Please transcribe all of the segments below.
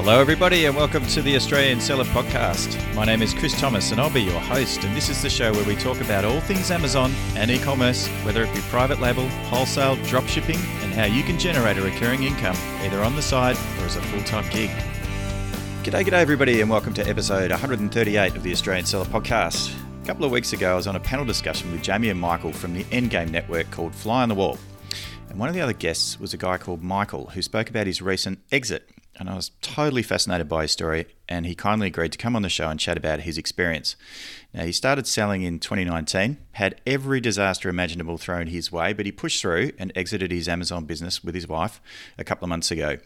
Hello, everybody, and welcome to the Australian Seller Podcast. My name is Chris Thomas, and I'll be your host. And this is the show where we talk about all things Amazon and e commerce, whether it be private label, wholesale, drop shipping, and how you can generate a recurring income either on the side or as a full time gig. G'day, g'day, everybody, and welcome to episode 138 of the Australian Seller Podcast. A couple of weeks ago, I was on a panel discussion with Jamie and Michael from the Endgame Network called Fly on the Wall. And one of the other guests was a guy called Michael who spoke about his recent exit and I was totally fascinated by his story. And he kindly agreed to come on the show and chat about his experience. Now, he started selling in 2019, had every disaster imaginable thrown his way, but he pushed through and exited his Amazon business with his wife a couple of months ago.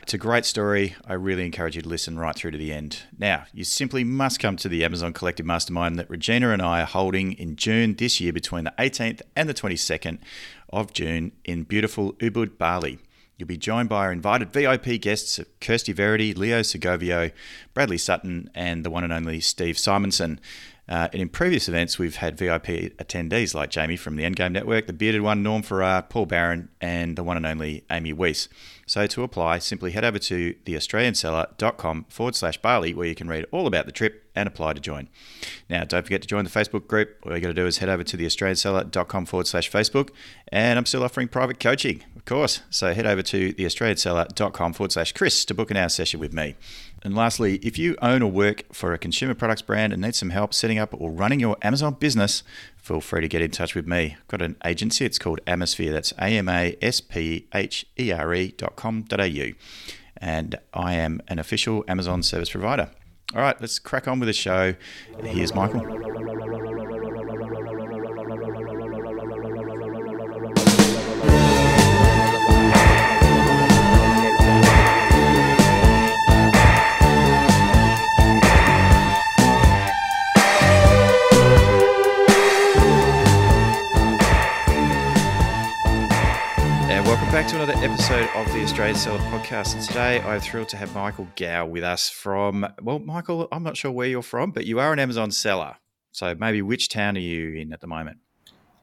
It's a great story. I really encourage you to listen right through to the end. Now, you simply must come to the Amazon Collective Mastermind that Regina and I are holding in June this year between the 18th and the 22nd of June in beautiful Ubud, Bali. You'll be joined by our invited VIP guests Kirsty Verity, Leo Sgovio, Bradley Sutton, and the one and only Steve Simonson. Uh, and in previous events, we've had VIP attendees like Jamie from the Endgame Network, the bearded one, Norm Farrar, Paul Barron, and the one and only Amy Wees. So to apply, simply head over to theaustralianseller.com forward slash Bali, where you can read all about the trip and apply to join. Now, don't forget to join the Facebook group. All you got to do is head over to theaustralianseller.com forward slash Facebook. And I'm still offering private coaching, of course. So head over to theaustralianseller.com forward slash Chris to book an hour session with me. And lastly, if you own or work for a consumer products brand and need some help setting up or running your Amazon business, feel free to get in touch with me. I've got an agency, it's called Amasphere. That's A M A S P H E R E dot com dot au. And I am an official Amazon service provider. All right, let's crack on with the show. Here's Michael. Back to another episode of the Australian Seller Podcast. And today I'm thrilled to have Michael Gow with us from, well, Michael, I'm not sure where you're from, but you are an Amazon seller. So maybe which town are you in at the moment?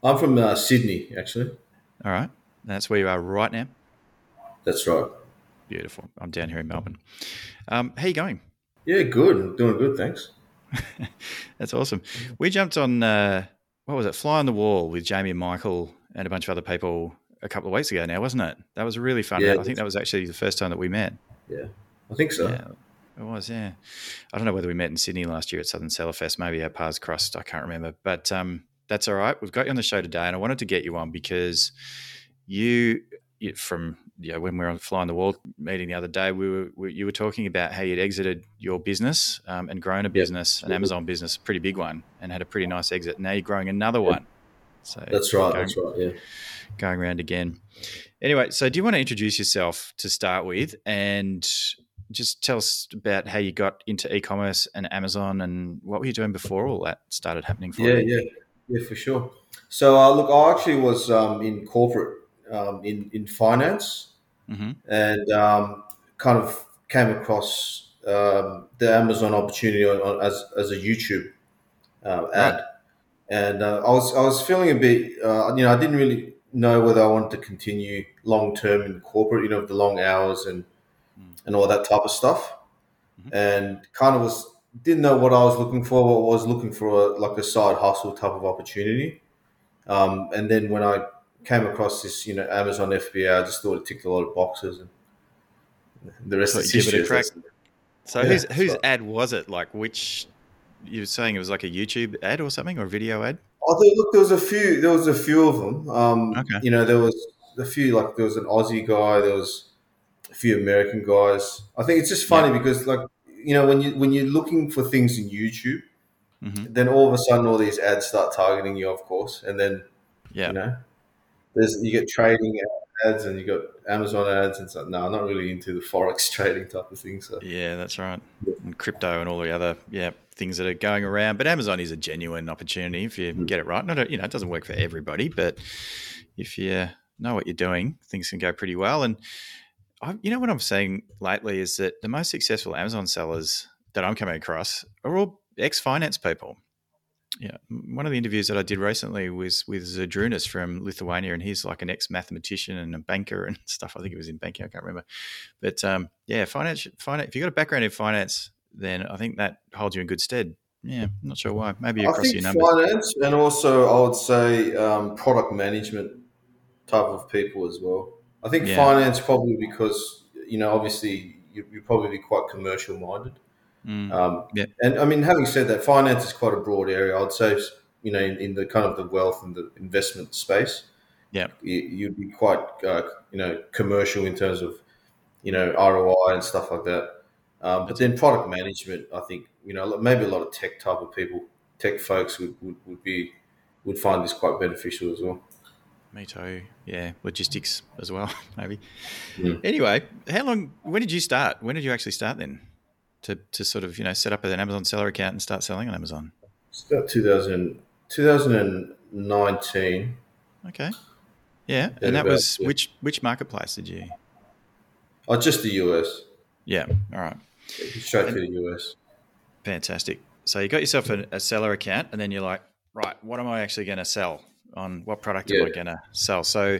I'm from uh, Sydney, actually. All right. That's where you are right now? That's right. Beautiful. I'm down here in Melbourne. Um, how you going? Yeah, good. I'm doing good, thanks. That's awesome. We jumped on, uh, what was it, Fly on the Wall with Jamie and Michael and a bunch of other people a couple of weeks ago now, wasn't it? That was really fun. Yeah, I think that was actually the first time that we met. Yeah, I think so. Yeah, it was. Yeah, I don't know whether we met in Sydney last year at Southern Seller Fest. Maybe our paths crossed. I can't remember, but um, that's all right. We've got you on the show today, and I wanted to get you on because you, you from you know, when we were on Fly on the Wall meeting the other day, we were we, you were talking about how you'd exited your business um, and grown a business, yep. an Amazon business, a pretty big one, and had a pretty nice exit. Now you're growing another yep. one. So that's right. Going, that's right. Yeah going around again. Anyway, so do you want to introduce yourself to start with and just tell us about how you got into e-commerce and Amazon and what were you doing before all that started happening for yeah, you? Yeah, yeah, for sure. So uh, look, I actually was um, in corporate um, in in finance, mm-hmm. and um, kind of came across um, the Amazon opportunity on, on, as as a YouTube uh, ad, right. And uh, I was I was feeling a bit, uh, you know, I didn't really know whether I wanted to continue long term in corporate, you know, the long hours and mm. and all that type of stuff, mm-hmm. and kind of was didn't know what I was looking for. What was looking for a, like a side hustle type of opportunity, um, and then when I came across this, you know, Amazon FBA, I just thought it ticked a lot of boxes, and the rest so of give it a crack. So yeah, whose whose ad was it? Like which you were saying it was like a YouTube ad or something or a video ad? Oh, look, there was a few. There was a few of them. Um, okay. You know, there was a few. Like there was an Aussie guy. There was a few American guys. I think it's just funny yeah. because, like, you know, when you when you're looking for things in YouTube, mm-hmm. then all of a sudden all these ads start targeting you, of course, and then yeah, you know, there's you get trading ads and you got Amazon ads and so. No, I'm not really into the forex trading type of thing. So yeah, that's right. And crypto and all the other yeah things that are going around. But Amazon is a genuine opportunity if you mm. get it right. Not a, you know, it doesn't work for everybody, but if you know what you're doing, things can go pretty well. And I, you know what I'm saying lately is that the most successful Amazon sellers that I'm coming across are all ex finance people. Yeah, one of the interviews that I did recently was with Zydrunas from Lithuania, and he's like an ex-mathematician and a banker and stuff. I think he was in banking. I can't remember, but um, yeah, finance. Finance. If you have got a background in finance, then I think that holds you in good stead. Yeah, I'm not sure why. Maybe across I think your numbers. finance and also I would say um, product management type of people as well. I think Yeah. finance probably because you know obviously you, you probably be quite commercial minded. Mm, Um, Yeah. And I mean, having said that, finance is quite a broad area. I'd say, you know, in, in the kind of the wealth and the investment space, Yeah. you, you'd be quite, uh, you know, commercial in terms of, you know, ROI and stuff like that. Um, but then product management, I think, you know, maybe a lot of tech type of people, tech folks would, would, would be would find this quite beneficial as well. me too. Yeah, logistics as well, maybe. Mm. Anyway, how long? When did you start? When did you actually start then? To, to sort of you know set up an Amazon seller account and start selling on Amazon. It's about 2000, 2019. Okay. Yeah, Yeah, and that about- was yeah. which which marketplace did you? Oh, just the US. Yeah. All right. Straight to the US. Fantastic. So you got yourself a, a seller account, and then you're like, right, what am I actually going to sell? On what product am I going to sell? So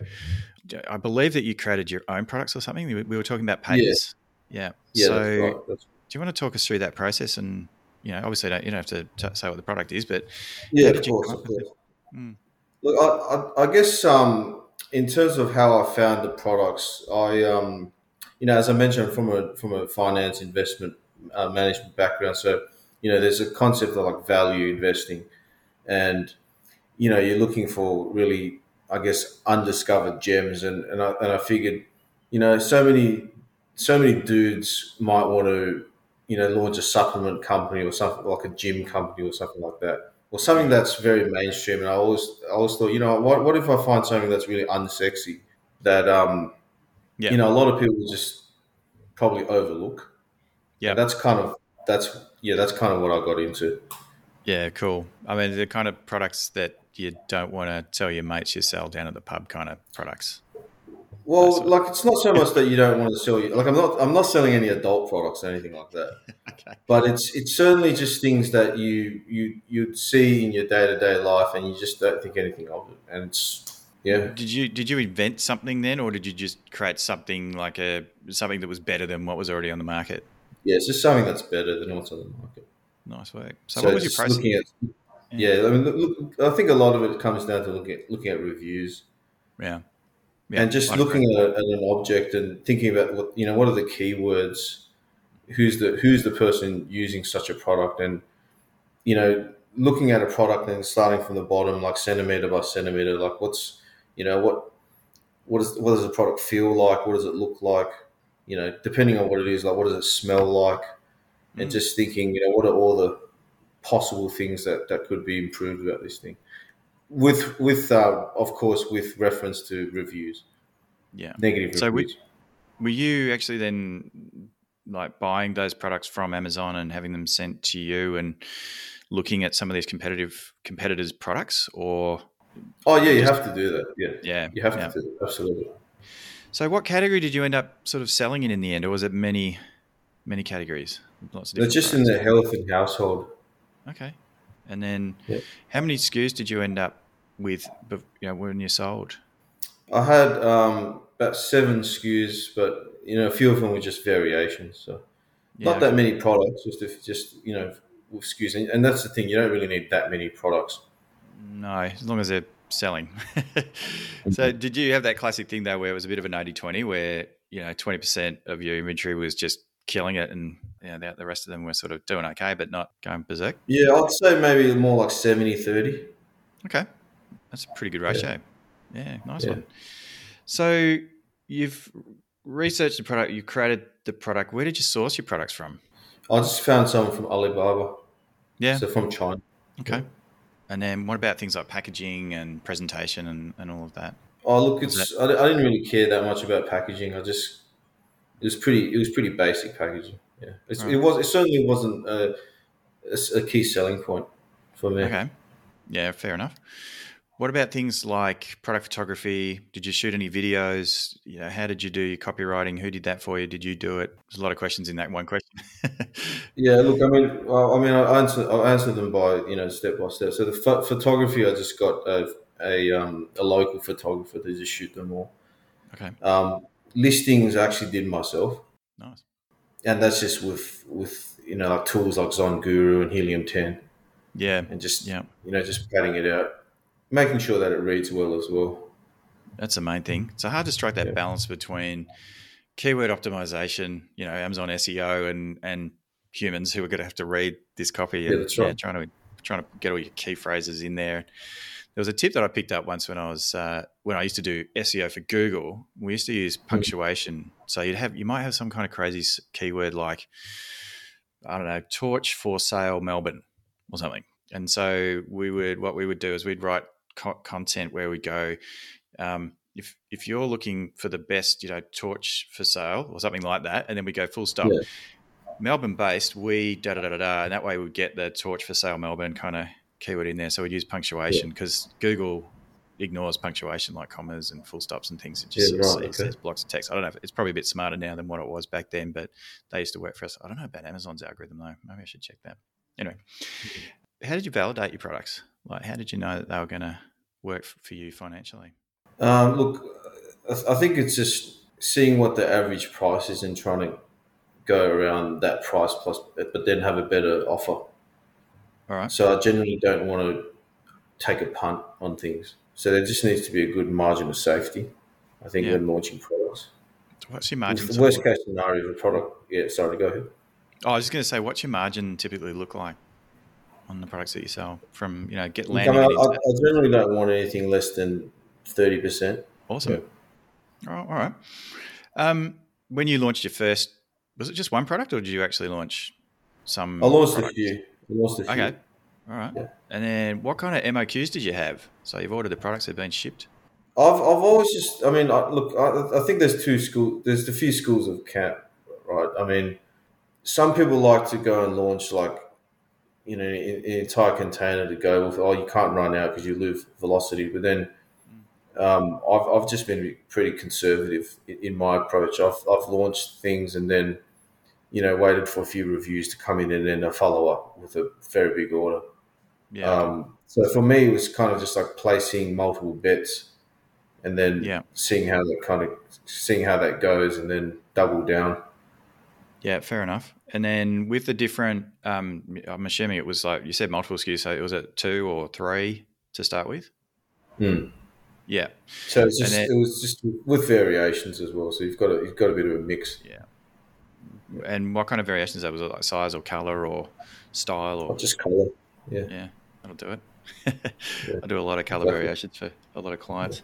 I believe that you created your own products or something. We we were talking about papers. Yeah. Yeah, so that's right. That's do you want to talk us through that process? And you know, obviously, don't, you don't have to t- say what the product is, but Yeah, of course, of course. Mm. Look, I, I, I guess um, in terms of how I found the products, I um, you know, as I mentioned, from a from a finance investment uh, management background, so you know, there's a concept of like value investing, and you know, you're looking for really, I guess, undiscovered gems, and and I, and I figured, you know, so many so many dudes might want to, you know, launch a supplement company or something like a gym company or something like that or something that's very mainstream. And I always, I always thought, you know, what, what if I find something that's really unsexy that, um, Yeah. you know, a lot of people just probably overlook. Yeah. That's kind of that's yeah, that's kind of what I got into. yeah, cool. I mean, the kind of products that you don't want to tell your mates you sell down at the pub, kind of products. Well, like it's not so much that you don't want to sell. you. Like I'm not, I'm not selling any adult products or anything like that. Okay. But it's it's certainly just things that you you you'd see in your day to day life, and you just don't think anything of it. And it's yeah, Did you did you invent something then, or did you just create something like a something that was better than what was already on the market? yeah, it's just something that's better than what's on the market. Nice work. So, what was your process? looking at yeah, I mean, look, look, I think a lot of it comes down to looking at looking at reviews yeah. Yeah, and just looking at, at an object and thinking about what you know what are the keywords, who's the who's the person using such a product, and you know looking at a product and starting from the bottom, like centimeter by centimeter, like what's you know what what is what does the product feel like, what does it look like, you know, depending on what it is, like what does it smell like, and Mm. just thinking, you know, what are all the possible things that that could be improved about this thing with with uh, of course with reference to reviews Yeah. negative So reviews. Were you actually then like buying those products from Amazon and having them sent to you and looking at some of these competitive competitors' products, or oh yeah, you just- have to do that. Yeah, yeah, you have yeah. to do that. Absolutely. So, what category did you end up sort of selling in in the end, or was it many, many categories? Lots of They're just in the health and household. Okay, and then Yeah. how many SKUs did you end up with? You know, when you sold? I had um, about seven SKUs, but you know, a few of them were just variations. So Yeah, not that many products, just if just you know with SKUs, and, and that's the thing. You don't really need that many products. No, as long as they're selling. so, did you have that classic thing though, where it was a bit of an 80 20, where you know, 20% of your inventory was just killing it and you know, the, rest of them were sort of doing okay, but not going berserk? Yeah, I'd say maybe more like 70 30. Okay. That's a pretty good ratio. Yeah, nice Yeah. one. So, you've researched the product, you created the product. Where did you source your products from? I just found some from Alibaba, Yeah. so from China. Okay. And then what about things like packaging and presentation and, and all of that? Oh, look, it's I, I didn't really care that much about packaging. I just it was pretty it was pretty basic packaging. Yeah, it's, it was it certainly wasn't a key selling point for me. Okay. Yeah, fair enough. What about things like product photography? Did you shoot any videos? You know, how did you do your copywriting? Who did that for you? Did you do it? There's a lot of questions in that one question. Yeah, look, I mean, well, I mean, I answer, I'll answer them by you know step by step. So the pho- photography, I just got a a, um, a local photographer to just shoot them all. Okay. Um, listings I actually did myself, Nice. and that's just with with you know like tools like ZonGuru and Helium Ten, Yeah. and just Yeah. you know just padding it out, making sure that it reads well as well. That's the main thing. It's hard to strike that Yeah. balance between keyword optimization, you know, Amazon SEO and and humans who are going to have to read this copy. Yeah, and, that's right. trying to trying to get all your key phrases in there. There was a tip that I picked up once when I was uh, when I used to do SEO for Google. We used to use Mm. punctuation, so you'd have you might have some kind of crazy keyword like I don't know, torch for sale Melbourne or something. And so we would what we would do is we'd write co- content where we go. Um, if if you're looking for the best, you know, torch for sale or something like that, and then we go full stop. Yeah. Melbourne based, we da da da da da, and that way we'd get the torch for sale Melbourne kind of keyword in there. So we'd use punctuation because Google ignores punctuation like commas and full stops and things. It just Yeah, right, okay. says blocks of text. I don't know if it's probably a bit smarter now than what it was back then, but they used to work for us. I don't know about Amazon's algorithm though. Maybe I should check that. Anyway, how did you validate your products? Like, how did you know that they were going to work for you financially? Um, look, I, I think it's just seeing what the average price is and trying to go around that price plus, but then have a better offer. All right. So I generally don't want to take a punt on things. So there just needs to be a good margin of safety. I think Yeah. when launching products. What's your margin? The worst case scenario, of a product. Yeah, sorry, to go ahead. Oh, I was just going to say, what's your margin typically look like on the products that you sell from, you know, get Look, I, mean, I, I generally don't want anything less than thirty percent. Awesome. All right. All right. Um, when you launched your first, was it just one product or did you actually launch some? I launched a few. I launched a few. Okay. All right. Yeah. And then what kind of MOQs did you have? So you've ordered the products that have been shipped? I've, I've always just, I mean, I, look, I, I think there's two school, there's a few schools of camp, right? I mean, some people like to go and launch like, you know, an, an entire container to go with, oh, you can't run out because you lose velocity. But then um, I've, I've just been pretty conservative in, in my approach. I've, I've launched things and then, you know, waited for a few reviews to come in and then a follow up with a very big order. Yeah. Um, so for me, it was kind of just like placing multiple bets, and then Yeah. seeing how that kind of seeing how that goes, and then double down. Yeah, fair enough. And then with the different, um, I'm assuming it was like you said multiple SKUs. So it was it two or three to start with? Hmm. Yeah. So it's just And it was just with variations as well. So you've got a, you've got a bit of a mix. Yeah. And what kind of variations? That was it like size or color or style or just color. Yeah. Yeah, that'll do it. Yeah. I do a lot of color Exactly. variations for a lot of clients.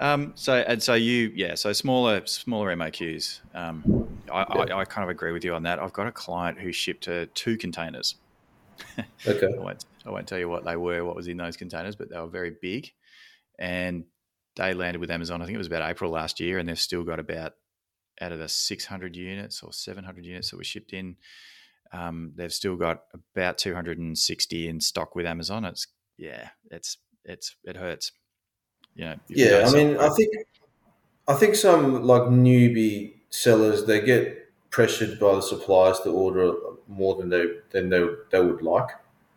Um, so and so you, yeah, so smaller smaller MOQs. Um, I, I, I kind of agree with you on that. I've got a client who shipped uh, two containers. Okay. I won't, I won't tell you what they were, what was in those containers, but they were very big, and they landed with Amazon. I think it was about April last year, and they've still got about out of the 600 units or 700 units that were shipped in. Um, they've still got about 260 in stock with Amazon. It's yeah, it's it's it hurts. You know, if you Yeah, I mean, I think I think some like newbie sellers they get pressured by the suppliers to order more than they than they they would like.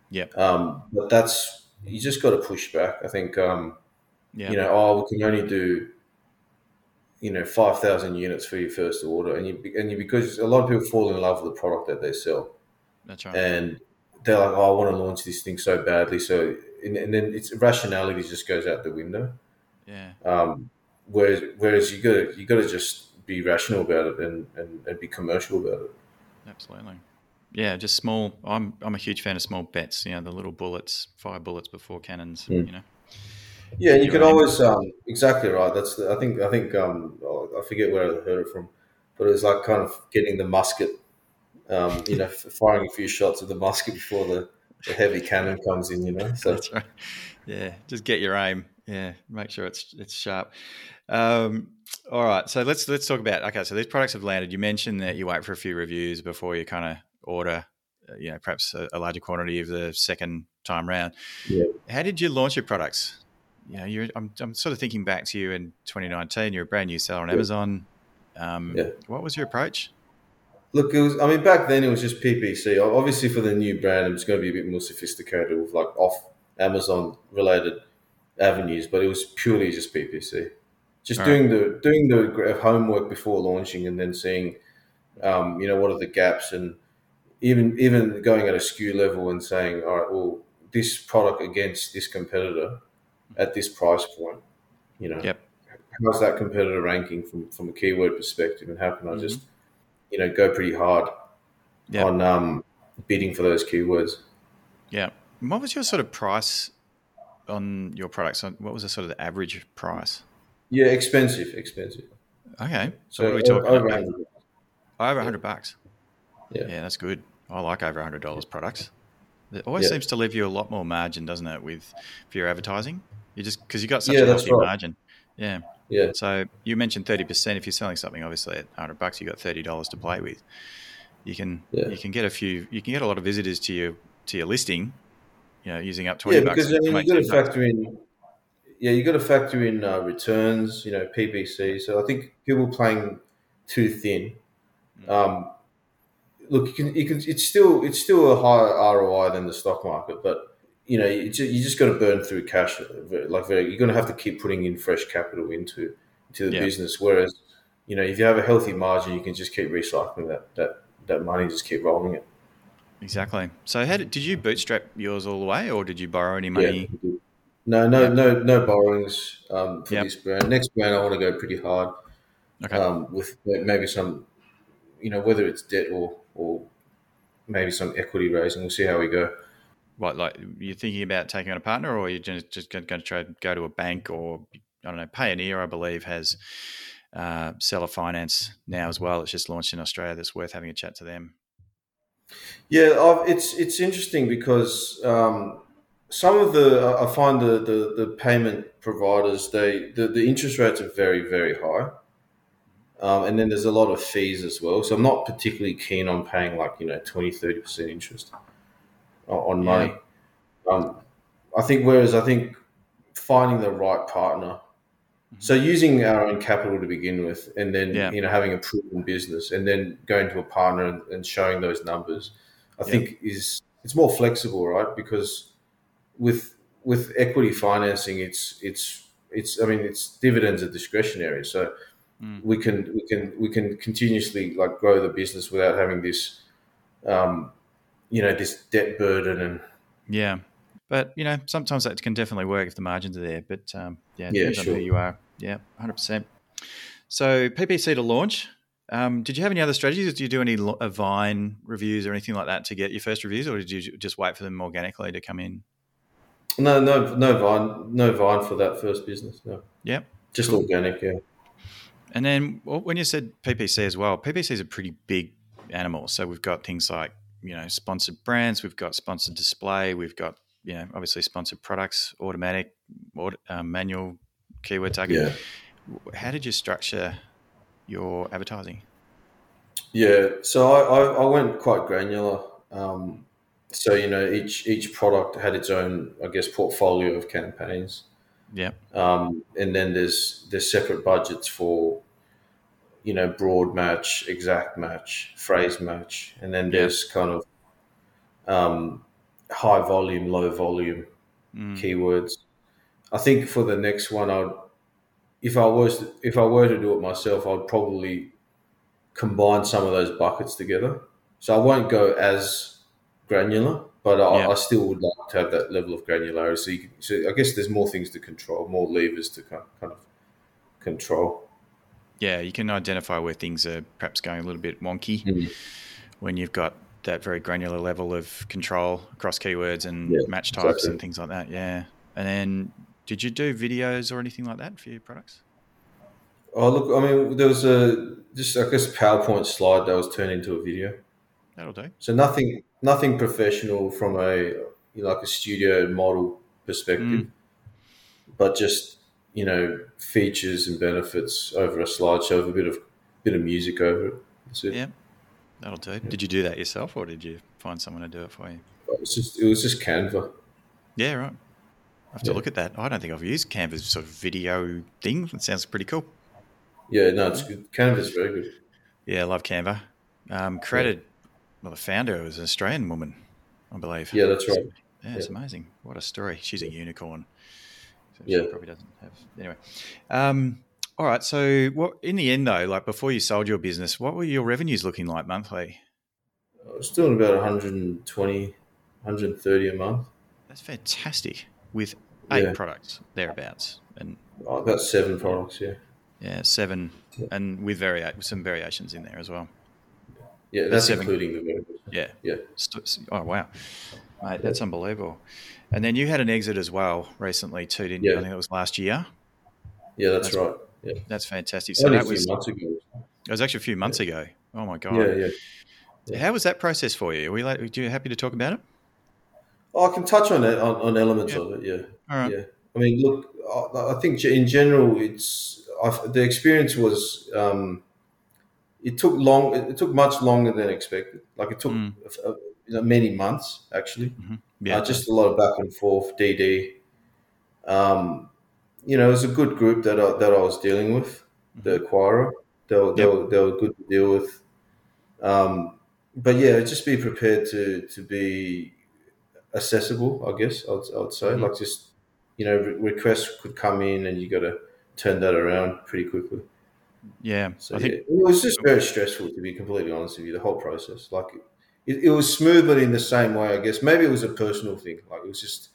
yeah Um, but that's you just got to push back. I think um, yeah, you know, oh, we can only do you know five thousand units for your first order, and you and you because a lot of people fall in love with the product that they sell, that's right. and they're like, oh, I want to launch this thing so badly, so and, and then its rationality just goes out the window. Yeah, Um, whereas, whereas you got to you got to just be rational about it and, and, and be commercial about it. absolutely. Yeah, just small. I'm I'm a huge fan of small bets. You know, the little bullets, fire bullets before cannons. Mm. You know, Yeah, and you You're can always um, exactly right. That's the, I think I think um, I forget where I heard it from, but it was like kind of getting the musket, um, you know, firing a few shots of the musket before the, the heavy cannon comes in. You know, so That's right. Yeah, just get your aim. Yeah, make sure it's it's sharp. Um, all right, so let's let's talk about okay. So these products have landed. You mentioned that you wait for a few reviews before you kind of order, uh, you know, perhaps a, a larger quantity of the second time round. Yeah. How did you launch your products? You know, you're, I'm I'm sort of thinking back to you in 2019. You're a brand new seller on Yeah. Amazon. Um, Yeah. What was your approach? Look, it was. I mean, back then it was just PPC. Obviously, for the new brand, it's going to be a bit more sophisticated with like off Amazon related avenues, but it was purely just PPC. Just doing the doing the homework before launching, and then seeing, um, you know, what are the gaps, and even even going at a SKU level and saying, all right, well, this product against this competitor at this price point, you know, yep. how's that competitor ranking from from a keyword perspective, and how can I mm-hmm. just, you know, go pretty hard yep. on um, bidding for those keywords. Yeah. What was your sort of price on your products? Uh, what was the sort of the average price? Yeah, expensive, expensive. Okay, so, so what are we talking over about? 100 over hundred bucks. Yeah, yeah, that's good. I like over hundred dollars products. It always yeah. seems to leave you a lot more margin, doesn't it, with for your advertising? You just because you got such yeah, a healthy right. margin. Yeah. Yeah. So you mentioned thirty percent. If you're selling something, obviously at hundred bucks, you got thirty dollars to play with. You can yeah. you can get a few. You can get a lot of visitors to your to your listing. You know, using up twenty yeah, bucks. Yeah, because you got to factor in yeah, you got to factor in uh, returns, you know, PPC. So I think people playing too thin. Mm. Um, look, you can, you can, it's still it's still a higher ROI than the stock market, but you know, you just, you just got to burn through cash. Like you're going to have to keep putting in fresh capital into into the yeah. business. Whereas, you know, if you have a healthy margin, you can just keep recycling that that that money, just keep rolling it. Exactly. So, how did, did you bootstrap yours all the way, or did you borrow any money? Yeah, no, no, no, no borrowings um, for yep. this brand. Next brand, I want to go pretty hard. Okay. Um, with maybe some, you know, whether it's debt or or maybe some equity raising. We'll see how we go. What, like you're thinking about taking on a partner, or you're just just going to try to go to a bank, or I don't know, Payoneer, I believe, has uh, seller finance now as well. It's just launched in Australia. That's worth having a chat to them. Yeah, I've, it's it's interesting because um, some of the I find the, the, the payment providers they the, the interest rates are very very high, um, and then there's a lot of fees as well. So I'm not particularly keen on paying like you know 20 30 percent interest on, money. Yeah. Um, I think whereas I think finding the right partner. Mm-hmm. So using our own capital to begin with, and then yeah. you know having a proven business, and then going to a partner and, and showing those numbers, I yeah. think is it's more flexible, right? Because with with equity financing, it's it's it's I mean it's dividends are discretionary, so mm. we can we can we can continuously like grow the business without having this, um, you know, this debt burden and yeah. But you know, sometimes that can definitely work if the margins are there. But um, yeah, yeah, depends sure. on who you are. Yeah, hundred percent. So PPC to launch. Um, did you have any other strategies? Did you do any Vine reviews or anything like that to get your first reviews, or did you just wait for them organically to come in? No, no, no vine, no vine for that first business. No. Yep. Just cool. organic, yeah. And then well, when you said PPC as well, PPC is a pretty big animal. So we've got things like you know sponsored brands, we've got sponsored display, we've got you know obviously sponsored products, automatic, um, manual keyword targeting. Yeah. How did you structure your advertising? Yeah, so I, I, I went quite granular. Um, so you know each each product had its own i guess portfolio of campaigns yeah um, and then there's there's separate budgets for you know broad match exact match phrase match and then there's kind of um, high volume low volume mm. keywords i think for the next one i'd if i was if i were to do it myself i'd probably combine some of those buckets together so i won't go as granular, but I, yeah. I, still would like to have that level of granularity. So, can, so, I guess there's more things to control, more levers to kind of control. Yeah, you can identify where things are perhaps going a little bit wonky mm. when you've got that very granular level of control across keywords and yeah, match types exactly. and things like that. Yeah. And then did you do videos or anything like that for your products? Oh, look, I mean, there was a just, I guess, PowerPoint slide that was turned into a video. That'll do. So nothing, nothing professional from a you know, like a studio model perspective, mm. but just you know features and benefits over a slideshow with a bit of bit of music over it. That's it. Yeah, that'll do. Yeah. Did you do that yourself, or did you find someone to do it for you? It was just it was just Canva. Yeah, right. I have to yeah. look at that. I don't think I've used Canva's sort of video thing. It sounds pretty cool. Yeah, no, it's good. Canva's very good. Yeah, I love Canva. Um, created, well, the founder was an Australian woman, I believe. Yeah, that's right. Yeah, it's amazing. What a story. She's a unicorn. So yeah. probably doesn't have. Anyway. Um, all right. So, what in the end though, like before you sold your business, what were your revenues looking like monthly? I was doing about 120, 130 a month. That's fantastic. With eight yeah. products thereabouts, and oh, about seven products. Yeah. Yeah, seven, yeah. and with vari- some variations in there as well. Yeah, that's seven. including the variables. Yeah. Yeah. Oh wow, mate, that's unbelievable. And then you had an exit as well recently too, didn't yeah. you? I think it was last year. Yeah, that's, that's right. Yeah. That's fantastic. So Only that was months ago. It was actually a few months yeah. ago. Oh my god. Yeah, yeah, yeah. How was that process for you? Are we like, you happy to talk about it? Oh, I can touch on it on, on elements of it. Yeah. All right. Yeah. I mean, look, I, I think in general, it's I've, the experience was um, it took long. It took much longer than expected. Like it took mm. you know, many months actually. Mm-hmm. Yeah, uh, just a lot of back and forth. DD. Um, you know, it was a good group that I, that I was dealing with. The mm-hmm. acquirer, they were, they, yep. were, they were good to deal with. Um, but yeah, just be prepared to to be accessible. I guess I would, I would say, mm-hmm. like just you know, re- requests could come in, and you got to turn that around pretty quickly. Yeah, so I think it was just very stressful to be completely honest with you. The whole process, like it, it, was smooth, but in the same way, I guess maybe it was a personal thing. Like it was just,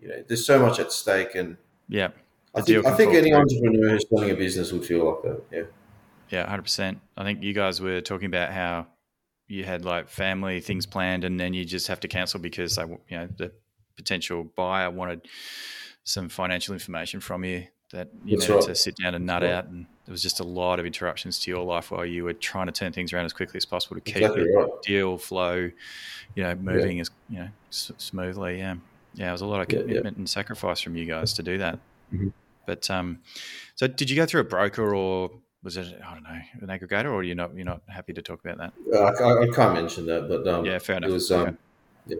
you know, there's so much at stake, and yeah, I think I think any entrepreneur who's running a business would feel like that. Yeah, yeah, hundred percent. I think you guys were talking about how you had like family things planned, and then you just have to cancel because they, you know, the potential buyer wanted some financial information from you that you That's needed right. to sit down and nut right. out, and there was just a lot of interruptions to your life while you were trying to turn things around as quickly as possible to keep exactly the right. deal flow, you know, moving yeah. as you know s- smoothly. Yeah, yeah, it was a lot of commitment yeah, yeah. and sacrifice from you guys to do that. Mm-hmm. But um, so did you go through a broker or was it I don't know an aggregator, or are you not you're not happy to talk about that? Uh, I, I, can't mention that, but um, yeah, fair enough. It was um, yeah.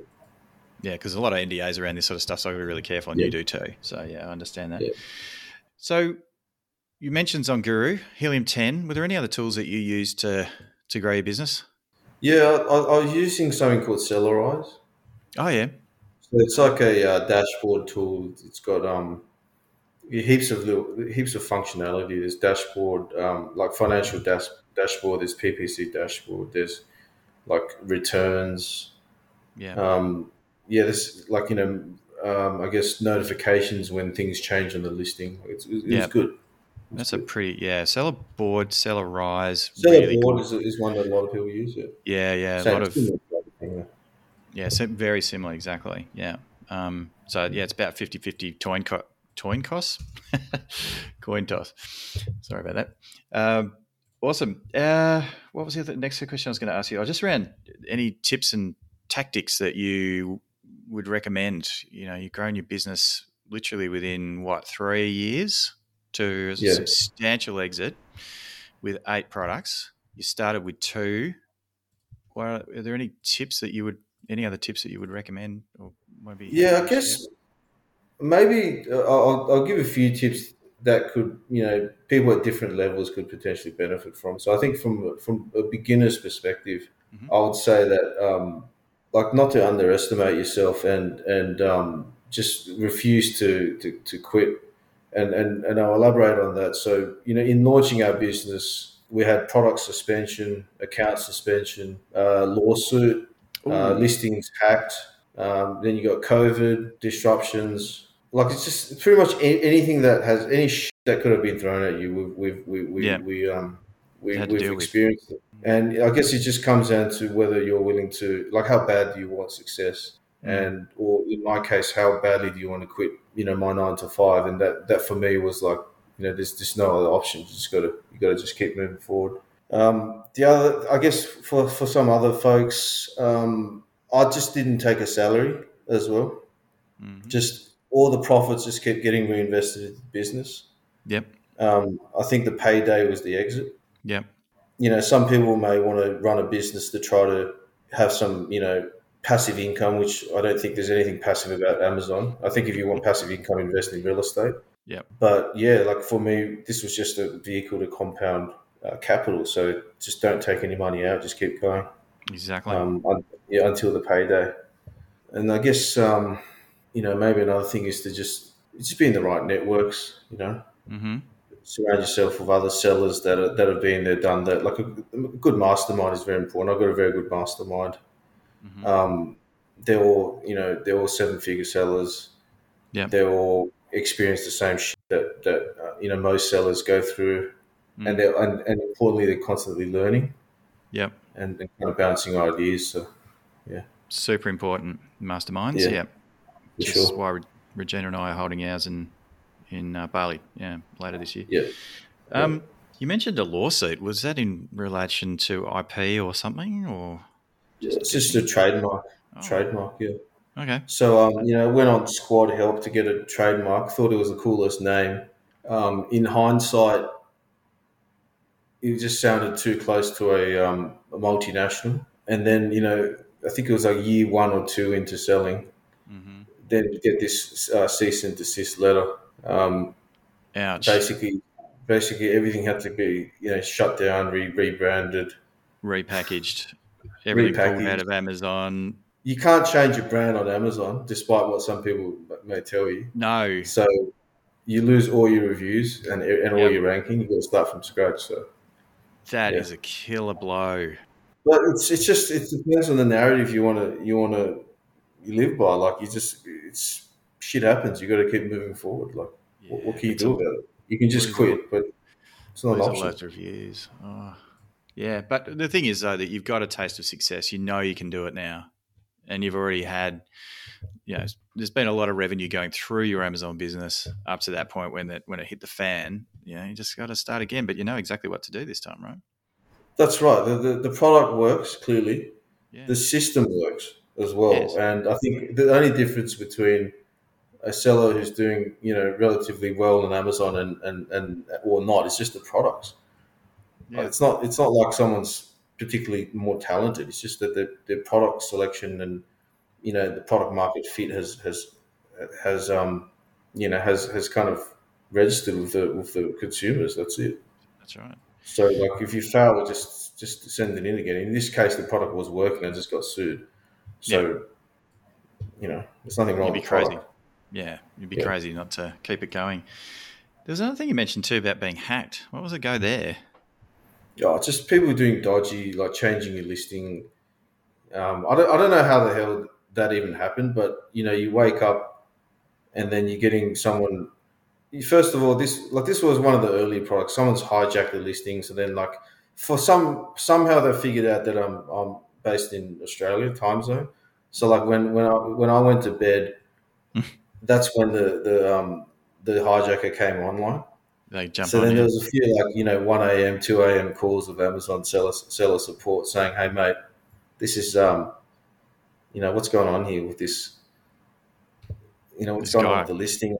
Yeah, because a lot of NDAs around this sort of stuff, so I got to be really careful, and you do too. So yeah, I understand that. So you mentioned ZonGuru, Helium 10. Were there any other tools that you used to, to grow your business? Yeah, I, I was using something called Sellerise. Oh, yeah. It's like a uh, dashboard tool. It's got um, heaps of little, heaps of functionality. There's dashboard, um, like financial dash, dashboard. There's PPC dashboard. There's like returns. Yeah. Um, yeah. There's like you know um, I guess notifications when things change on the listing. It's, it's yep. good. It's That's good. a pretty yeah. Seller board, Sellerise. Seller really board is, is, one that a lot of people use. It. Yeah, yeah, Same a lot of. Yeah, so very similar, exactly. Yeah. Um, so yeah, it's about 50-50 coin co- coin costs, coin toss. Sorry about that. Um, awesome. Uh, what was the other, next question I was going to ask you? I just ran any tips and tactics that you would recommend. You know, you've grown your business literally within what three years to a yeah. substantial exit with eight products. You started with two. Well, are there any tips that you would, any other tips that you would recommend, or maybe? Yeah, I guess maybe uh, I'll, I'll give a few tips that could, you know, people at different levels could potentially benefit from. So I think from from a beginner's perspective, mm-hmm. I would say that um, like not to underestimate yourself and and um, just refuse to, to, to quit. And, and and I'll elaborate on that. So you know, in launching our business, we had product suspension, account suspension, uh, lawsuit, uh, listings hacked. Um, then you got COVID disruptions. Like it's just pretty much anything that has any that could have been thrown at you. We've we we yeah. we, we um we, have experienced with. it. And I guess it just comes down to whether you're willing to, like, how bad do you want success? Mm. And, or in my case, how badly do you want to quit, you know, my nine to five? And that, that for me was like, you know, there's just no other option. You just got to, you got to just keep moving forward. Um, the other, I guess, for, for some other folks, um, I just didn't take a salary as well. Mm-hmm. Just all the profits just kept getting reinvested in the business. Yep. Um, I think the payday was the exit. Yep you know, some people may want to run a business to try to have some, you know, passive income, which I don't think there's anything passive about Amazon. I think if you want passive income, invest in real estate. Yeah. But yeah, like for me, this was just a vehicle to compound uh, capital. So just don't take any money out. Just keep going. Exactly. Um, un- yeah, until the payday. And I guess um, you know maybe another thing is to just just be in the right networks. You know, mm-hmm. surround yourself with other sellers that are, that have been there, done that. Like a, a good mastermind is very important. I've got a very good mastermind. Mm-hmm. Um, they're all you know they're all seven figure sellers. Yeah. They're all experience the same shit that that uh, you know most sellers go through, Mm. and they're and, and importantly they're constantly learning Yep. and, and kind of bouncing ideas. So yeah. Super important masterminds. Yeah, Yeah. for Just sure. why Regina and I are holding ours in in uh, Bali. Yeah, later this year. Yeah. Um, you mentioned a lawsuit. Was that in relation to IP or something, or just It's just a trademark. Oh, Trademark, yeah. Okay. So um, you know, went on Squadhelp to get a trademark. Thought it was the coolest name. Um, in hindsight, it just sounded too close to a, um, a multinational. And then you know, I think it was like year one or two into selling. hmm Then you get this uh, cease and desist letter. Um, Ouch. basically, basically everything had to be you know shut down, re- rebranded. Repackaged. Everything pulled Repackaged. out of Amazon. You can't change your brand on Amazon, despite what some people may tell you. No. So you lose all your reviews and, and all Yep. your ranking. You've got to start from scratch. So, that is Yeah. a killer blow. but it's it's just it depends on the narrative you want to you want to you live by. Like you just it's shit happens. You got to keep moving forward. Like what, what can you do a- about it? You can just quit, but it's not an option. lot of reviews. Oh. Yeah, but the thing is though that you've got a taste of success. You know you can do it now, and you've already had. You know, there's been a lot of revenue going through your Amazon business up to that point when that when it hit the fan. You know, you just got to start again, but you know exactly what to do this time, right? That's right. The, the, the product works clearly. Yeah. The system works as well. Yes. And I think the only difference between a seller who's doing you know relatively well on Amazon and and, and or not is just the products. Yeah. It's not it's not like someone's particularly more talented. It's just that their, their product selection and you know the product market fit has has has um you know has has kind of registered with the with the consumers. That's it. That's right. So like if you fail, just just send it in again. In this case, the product was working. I just got sued. So you know, there's nothing wrong. You'd be with the product. crazy. Yeah, you'd be Yeah. crazy not to keep it going. There's another thing you mentioned too about being hacked. What was it go there? Yeah, just people doing dodgy, like changing your listing. Um, I don't, I don't know how the hell that even happened, but you know, you wake up and then you're getting someone. First of all, this like this was one of the early products. Someone's hijacked the listings, and then like for some somehow they figured out that I'm I'm based in Australia time zone. So like when when I when I went to bed, that's when the the um the hijacker came online. They jump So on then you. there was a few like you know one a.m., two a.m. calls of Amazon seller seller support saying, "Hey mate, this is um, you know what's going on here with this, you know what's This going guy. on with the listing.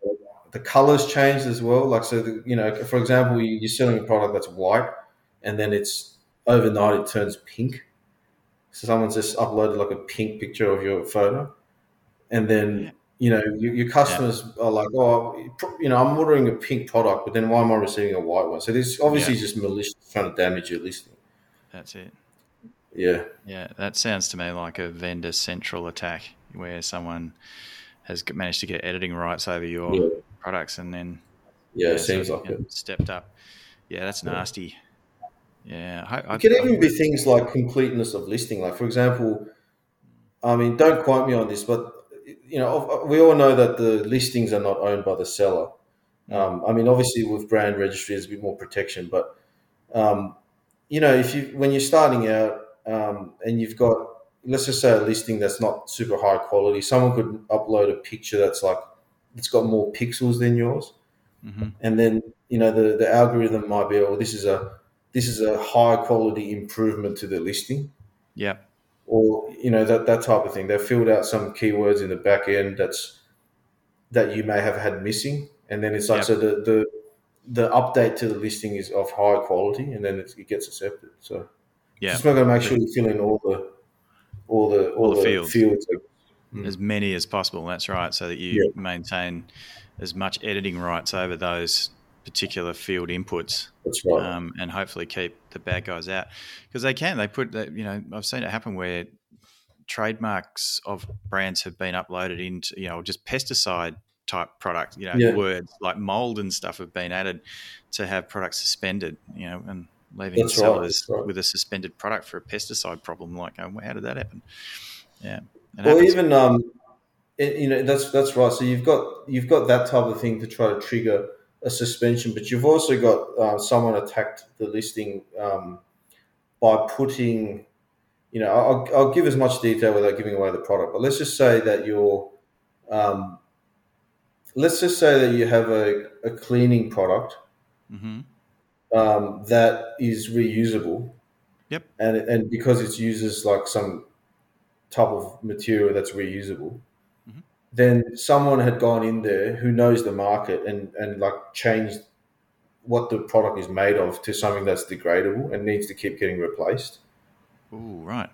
The colors changed as well. Like so, the, you know, for example, you- you're selling a product that's white, and then it's overnight it turns pink. So someone's just uploaded like a pink picture of your photo, and then you know your, your customers are like, oh, you know, I'm ordering a pink product, but then why am I receiving a white one? So this obviously just malicious trying to damage your listing. That's it. Yeah, Yeah, that sounds to me like a vendor central attack where someone has managed to get editing rights over your yeah, products and then yeah. It so, seems like yeah, it. stepped up. Yeah, that's nasty. Yeah, I, I, It could I- even be things like completeness of listing. Like, for example, I mean, don't quote me on this, but you know, we all know that the listings are not owned by the seller. Um, I mean, obviously, with brand registry, there's a bit more protection, but um, you know, if you when you're starting out um, and you've got, let's just say, a listing that's not super high quality, someone could upload a picture that's like it's got more pixels than yours Mhm. and then you know the, the algorithm might be oh this is a this is a high quality improvement to the listing yeah, or you know that that type of thing they filled out some keywords in the back end that's that you may have had missing and then it's like Yep. so the, the the update to the listing is of high quality and then it, it gets accepted so yeah. just not going to make sure you fill in all the all the all, All the the, fields. fields, Mm. As many as possible. That's right, so that you maintain as much editing rights over those particular field inputs. That's right. Um, and hopefully keep the bad guys out because they can. They put that. You know, I've seen it happen where trademarks of brands have been uploaded into you know just pesticide type product. You know, Yeah. words like mold and stuff have been added to have products suspended. You know, and leaving That's sellers right. with a suspended product for a pesticide problem. Like, oh, how did that happen? Yeah. Happens. even um, it, you know that's that's right. So you've got you've got that type of thing to try to trigger a suspension, but you've also got uh, someone attacked the listing um, by putting, you know, I'll, I'll give as much detail without giving away the product, but let's just say that you're, um, let's just say that you have a, a cleaning product hmm um, that is reusable. Yep. And and because it uses like some type of material that's reusable, Mhm. then someone had gone in there who knows the market and and like changed what the product is made of to something that's degradable and needs to keep getting replaced. Ooh, right.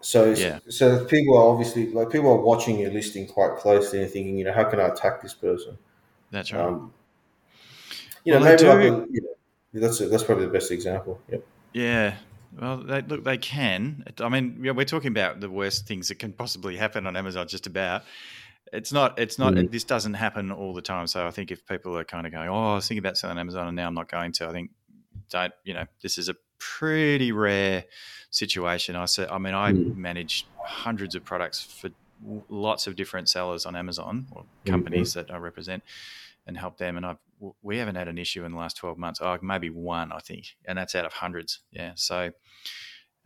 So Yeah. so people are obviously like people are watching your listing quite closely and thinking, you know, how can I attack this person? That's right. Um, you know, Well, they maybe do- like a, you know, that's a, that's probably the best example. Yep. Yeah. Well, they, look, they can. I mean, we're talking about the worst things that can possibly happen on Amazon. Just about. It's not. It's not. Mm. This doesn't happen all the time. So I think if people are kind of going, "Oh, I was thinking about selling Amazon, and now I'm not going to," I think don't. You know, this is a pretty rare situation. I said. I mean, I Mm. manage hundreds of products for lots of different sellers on Amazon or Mm-hmm. companies that I represent and help them. And I've we haven't had an issue in the last twelve months. Oh, maybe one, I think, and that's out of hundreds. Yeah. So,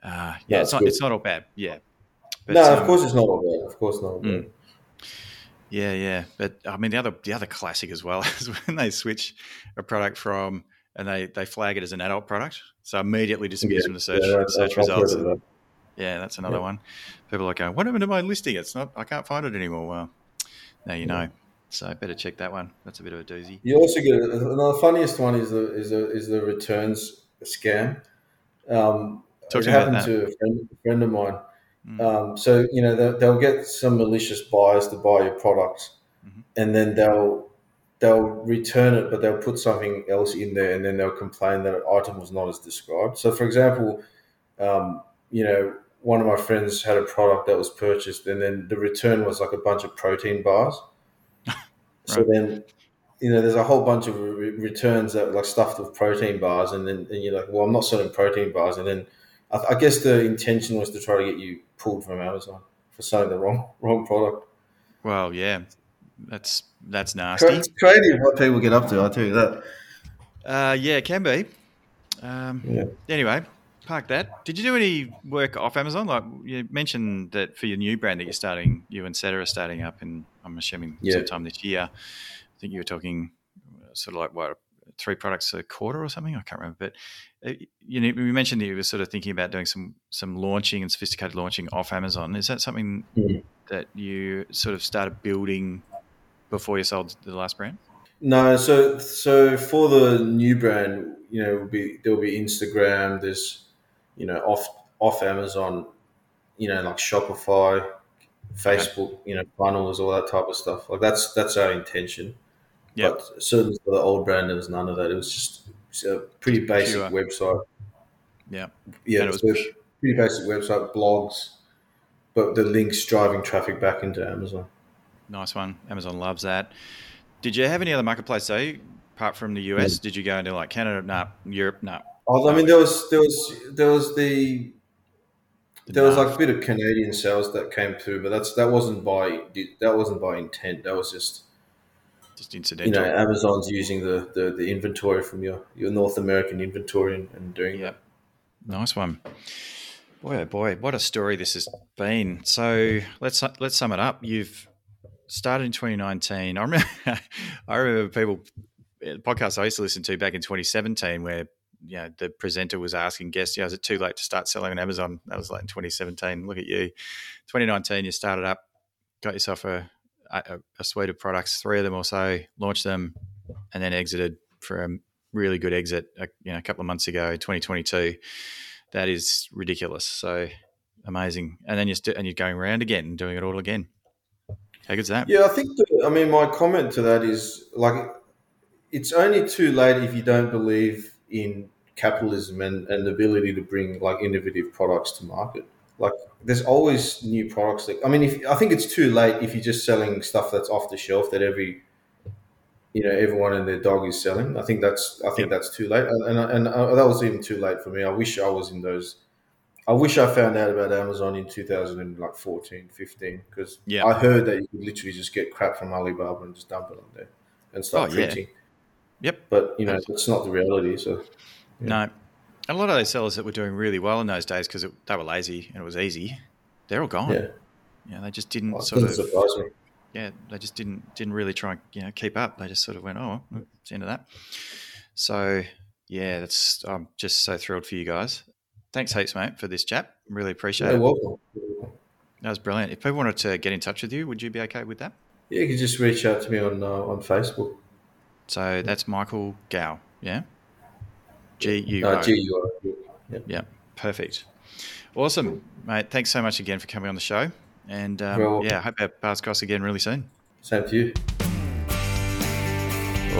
uh, yeah, That's it's not. good. It's not all bad. Yeah. But, no, um, of course it's not all bad. Of course not. Mm. Yeah, yeah. But I mean, the other the other classic as well is when they switch a product from and they they flag it as an adult product, so immediately disappears Yeah, from the search yeah, search results. that. Yeah, that's another Yeah. one. People are going, "What happened to my listing? It's not. I can't find it anymore." Well, now you know. So better check that one. That's a bit of a doozy. You also get another funniest one is the is the is the returns scam. Um, Talk it to me about happened that. to a friend, a friend of mine. Mm. Um, so you know they'll, they'll get some malicious buyers to buy your product, Mhm. and then they'll they'll return it, but they'll put something else in there, and then they'll complain that an item was not as described. So, for example, um, you know, one of my friends had a product that was purchased, and then the return was like a bunch of protein bars. So then, you know, there's a whole bunch of re- returns that are like stuffed with protein bars, and then and you're like, well, I'm not selling protein bars, and then I, I guess the intention was to try to get you pulled from Amazon for selling the wrong wrong product. Well, yeah, that's that's nasty. It's creative what people get up to. I tell you that. Uh, yeah, it can be. Um, Yeah. Anyway, park that. Did you do any work off Amazon? Like you mentioned that for your new brand that you're starting, you and Seta are starting up, in I'm assuming Yeah. sometime this year. I think you were talking uh, sort of like what three products a quarter or something. I can't remember, but uh, you know, you mentioned that you were sort of thinking about doing some some launching and sophisticated launching off Amazon. Is that something Mhm. that you sort of started building before you sold the last brand? No, so so for the new brand, you know, will be there'll be Instagram. There's, you know, off off Amazon, you know, like Shopify, Facebook, you know, funnels, all that type of stuff. Like that's that's our intention. Yep. But certainly for the old brand, there was none of that. It was just, a pretty basic Pure. website. Yeah. Yeah, And it was so pretty basic website, blogs, but the links driving traffic back into Amazon. Nice one. Amazon loves that. Did you have any other marketplace though, apart from the US? Mm. Did you go into like Canada? Nah. Europe? Nah. Oh, I mean, there was there was there was the The there was like a bit of Canadian sales that came through, but that's that wasn't by that wasn't by intent. That was just just incidental. you know Amazon's using the, the, the inventory from your, your North American inventory and, and doing Yep. Nice one. Boy, oh boy, what a story this has been. So let's let's sum it up. You've started in 2019. I remember, I remember people uh, podcasts I used to listen to back in 2017 where you know the presenter was asking guests, "Yeah, is it too late to start selling on Amazon?" That was like in 2017. Look at you, 2019. You started up, got yourself a a, a suite of products, three of them or so, launched them, and then exited for a really good exit. uh, You know, a couple of months ago, 2022. That is ridiculous. So amazing. And then you're st- and you're going around again and doing it all again. How good's that? Yeah, I think. I mean, my comment to that is like, it's only too late if you don't believe in capitalism and, and the ability to bring like innovative products to market. Like there's always new products that I mean if I think it's too late if you're just selling stuff that's off the shelf that every you know everyone and their dog is selling. I think that's I think that's too late, and and, and uh, that was even too late for me. I wish I was in those. I wish I found out about Amazon in 2014, 15, because Yeah. I heard that you could literally just get crap from Alibaba and just dump it on there and start Oh, yeah. printing. Yep. But you know, it's not the reality. So Yeah. No. A lot of those sellers that were doing really well in those days because they were lazy and it was easy, they're all gone. yeah, Yeah, they just didn't well, sort of. doesn't surprise me. yeah, they just didn't didn't really try and you know keep up. They just sort of went, oh, well, it's the end of that. So yeah, that's I'm just so thrilled for you guys. Thanks heaps, mate, for this chat. Really appreciate You're it. welcome. That was brilliant. If people wanted to get in touch with you, would you be okay with that? Yeah, you can just reach out to me on uh, on Facebook. So that's Michael Guo, yeah. G U Uh, O. G-U-O. Yeah. Yeah, perfect. Awesome, mate. Thanks so much again for coming on the show. And um, yeah, I hope our paths cross again really soon. Same to you.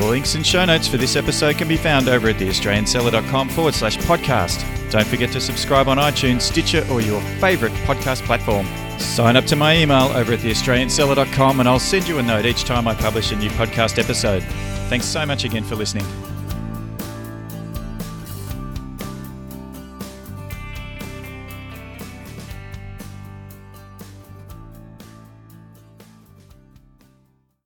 Links and show notes for this episode can be found over at theaustralianseller.com forward slash podcast. Don't forget to subscribe on iTunes, Stitcher, or your favourite podcast platform. Sign up to my email over at theaustralianseller.com and I'll send you a note each time I publish a new podcast episode. Thanks so much again for listening.